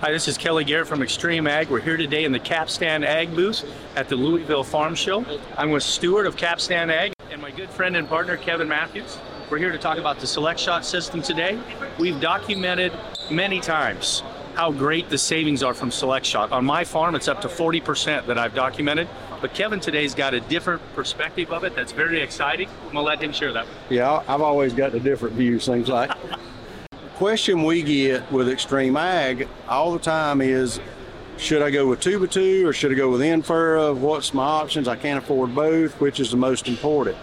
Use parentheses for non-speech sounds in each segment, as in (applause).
Hi, this is Kelly Garrett from Extreme Ag. We're here today in the Capstan Ag booth at the Louisville Farm Show. I'm with Stewart of Capstan Ag and my good friend and partner Kevin Matthews. We're here to talk about the Select Shot system today. We've documented many times how great the savings are from Select Shot. On my farm, it's up to 40% that I've documented. But Kevin today's got a different perspective of it that's very exciting. I'm gonna let him share that. Yeah, I've always got a different view, seems like. (laughs) question we get with Extreme Ag all the time is should I go with two by two or should I go with in-furrow? What's my options? I can't afford both. Which is the most important?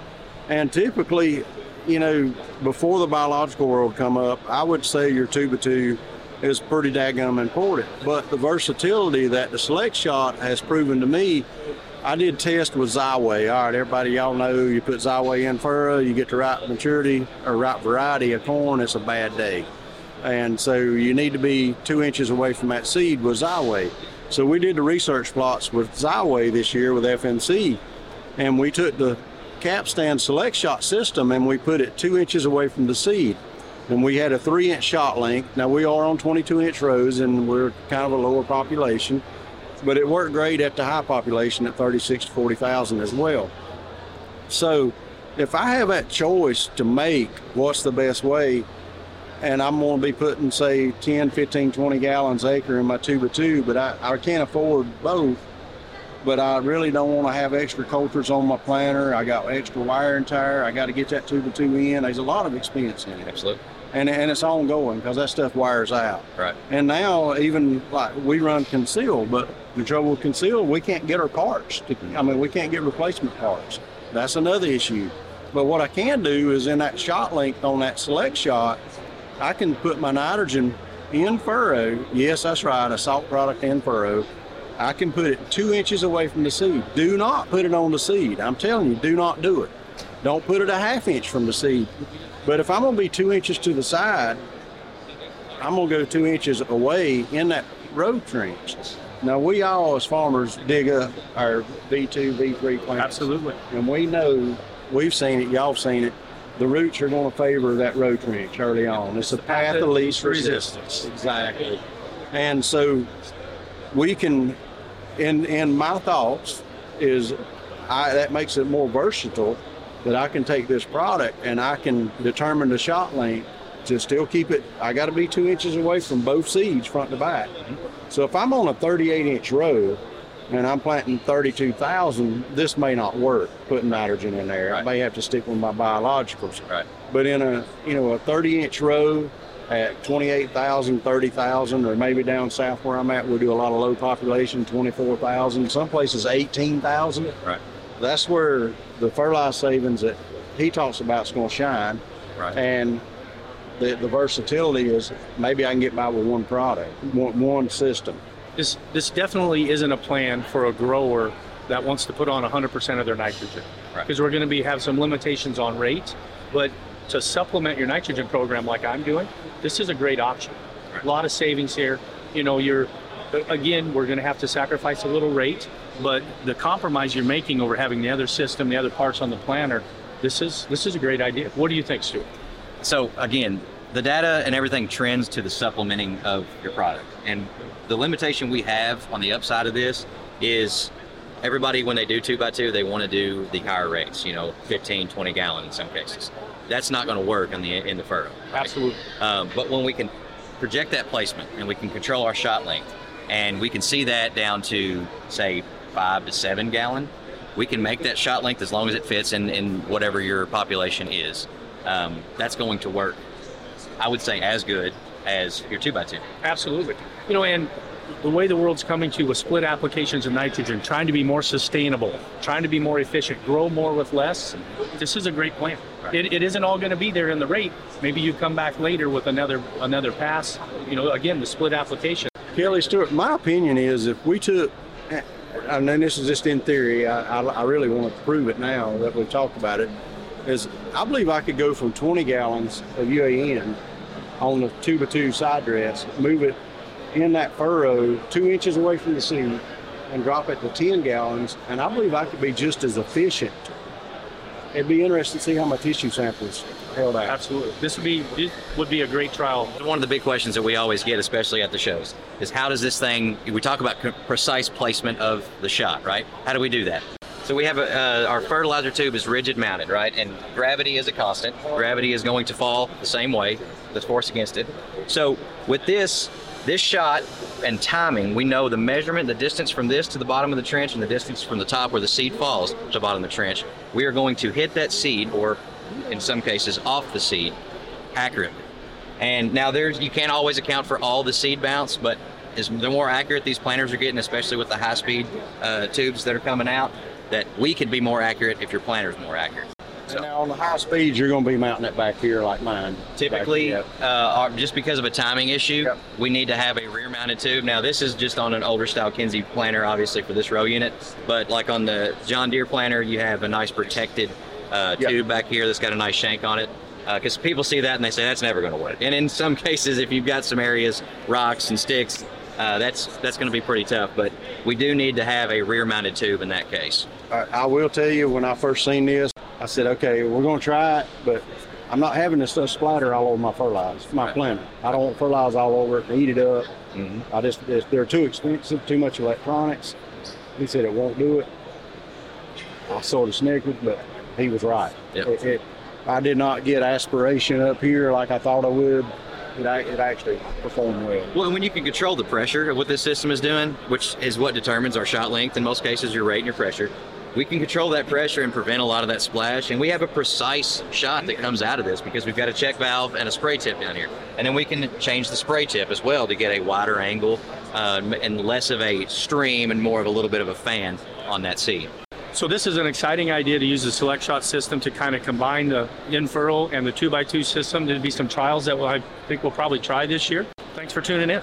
And typically, you know, before the biological world come up, I would say your two by two is pretty daggum important. But the versatility that the select shot has proven to me, I did test with Xyway. All right, everybody, y'all know you put Xyway in furrow, you get the right maturity or right variety of corn, it's a bad day. And so you need to be two inches away from that seed with Xyway. So we did the research plots with Xyway this year with FMC, and we took the capstan select shot system and we put it two inches away from the seed. And we had a three inch shot length. Now we are on 22 inch rows and we're kind of a lower population, but it worked great at the high population at 36 to 40,000 as well. So if I have that choice to make what's the best way, and I'm going to be putting, say, 10, 15, 20 gallons acre in my two by two, but I, I can't afford both. But I really don't want to have extra coulters on my planter. I got extra wire and tire. I got to get that two by two in. There's a lot of expense in it. Absolutely. And, and it's ongoing because that stuff wires out. Right. And now even like we run conceal, but the trouble with conceal, we can't get our parts. To, I mean, we can't get replacement parts. That's another issue. But what I can do is in that shot length on that select shot, I can put my nitrogen in furrow. Yes, that's right, a salt product in furrow. I can put it two inches away from the seed. Do not put it on the seed. I'm telling you, do not do it. Don't put it a half inch from the seed. But if I'm going to be two inches to the side, I'm going to go two inches away in that row trench. Now, we all as farmers dig up our V2, V3 plants. Absolutely. And we know, we've seen it, y'all have seen it, the roots are going to favor that row trench early on. It's the path of least resistance. Exactly. And so we can, in in my thoughts, is I, that makes it more versatile that I can take this product and I can determine the shot length to still keep it. I got to be two inches away from both seeds, front to back. So if I'm on a 38 inch row and I'm planting 32,000, this may not work putting nitrogen in there. I may have to stick with my biologicals. Right. But in a you know a 30 inch row at 28,000, 30,000, or maybe down south where I'm at, we do a lot of low population, 24,000. Some places 18,000. Right. That's where the fertilizer savings that he talks about is going to shine. Right. And the, the versatility is maybe I can get by with one product, one, one system. This this definitely isn't a plan for a grower that wants to put on 100% of their nitrogen Right. because we're going to be have some limitations on rate, but to supplement your nitrogen program like I'm doing, this is a great option. A lot of savings here. You know, you're again, we're going to have to sacrifice a little rate, but the compromise you're making over having the other system, the other parts on the planter this is this is a great idea. What do you think, Stuart? So again, the data and everything trends to the supplementing of your product. And the limitation we have on the upside of this is everybody when they do two by two, they want to do the higher rates, you know, 15, 20 gallon in some cases. That's not going to work in the in the furrow. right? Absolutely. Um, but when we can project that placement and we can control our shot length and we can see that down to say five to seven gallon, we can make that shot length as long as it fits in, in whatever your population is. Um, that's going to work, I would say, as good as your two by two. Absolutely. You know, and the way the world's coming to with split applications of nitrogen, trying to be more sustainable, trying to be more efficient, grow more with less, this is a great plan. It, it isn't all going to be there in the rate. Maybe you come back later with another another pass. You know, again, the split application. Kelly Stewart, my opinion is if we took, and then this is just in theory, I, I, I really want to prove it now that we've talked about it, is I believe I could go from 20 gallons of UAN on the two by two side dress, move it in that furrow two inches away from the seed, and drop it to 10 gallons, and I believe I could be just as efficient it'd be interesting to see how my tissue samples held out. Absolutely. This would be this would be a great trial. One of the big questions that we always get, especially at the shows, is how does this thing? We talk about precise placement of the shot, right? How do we do that? So we have a, uh, our fertilizer tube is rigid mounted, right? And gravity is a constant. Gravity is going to fall the same way. The force against it. So with this, this shot and timing, we know the measurement, the distance from this to the bottom of the trench, and the distance from the top where the seed falls to the bottom of the trench. We are going to hit that seed, or in some cases, off the seed, accurately. And now there's you can't always account for all the seed bounce, but as the more accurate these planters are getting, especially with the high speed uh, tubes that are coming out, that we could be more accurate if your planter's more accurate. And now on the high speeds, you're going to be mounting it back here like mine. Typically, uh, our- just because of a timing issue, Yep. we need to have a rear mounted tube. Now, this is just on an older style Kinze planter, obviously, for this row unit. But like on the John Deere planter, you have a nice protected uh, Yep. tube back here that's got a nice shank on it. Because people see that and they say that's never going to work. And in some (laughs) cases, if you've got some areas, rocks and sticks, uh, that's that's going to be pretty tough. But we do need to have a rear mounted tube in that case. I, I will tell you, when I first seen this, I said, okay, we're going to try it, but I'm not having this stuff splatter all over my fertilizer, my Right. planter. I don't want fertilizer all over it and eat it up. Mhm. I just, it's, they're too expensive, too much electronics. He said it won't do it. I sort of snickered, but he was right. Yep. It, it, I did not get aspiration up here like I thought I would. It, it actually performed well. Well, and when you can control the pressure of what this system is doing, which is what determines our shot length in most cases, your rate and your pressure, we can control that pressure and prevent a lot of that splash. And we have a precise shot that comes out of this because we've got a check valve and a spray tip down here. And then we can change the spray tip as well to get a wider angle uh, and less of a stream and more of a little bit of a fan on that seed. So this is an exciting idea to use the select shot system to kind of combine the in-furrow and the two by two system. There'll be some trials that we'll, I think we'll probably try this year. Thanks for tuning in.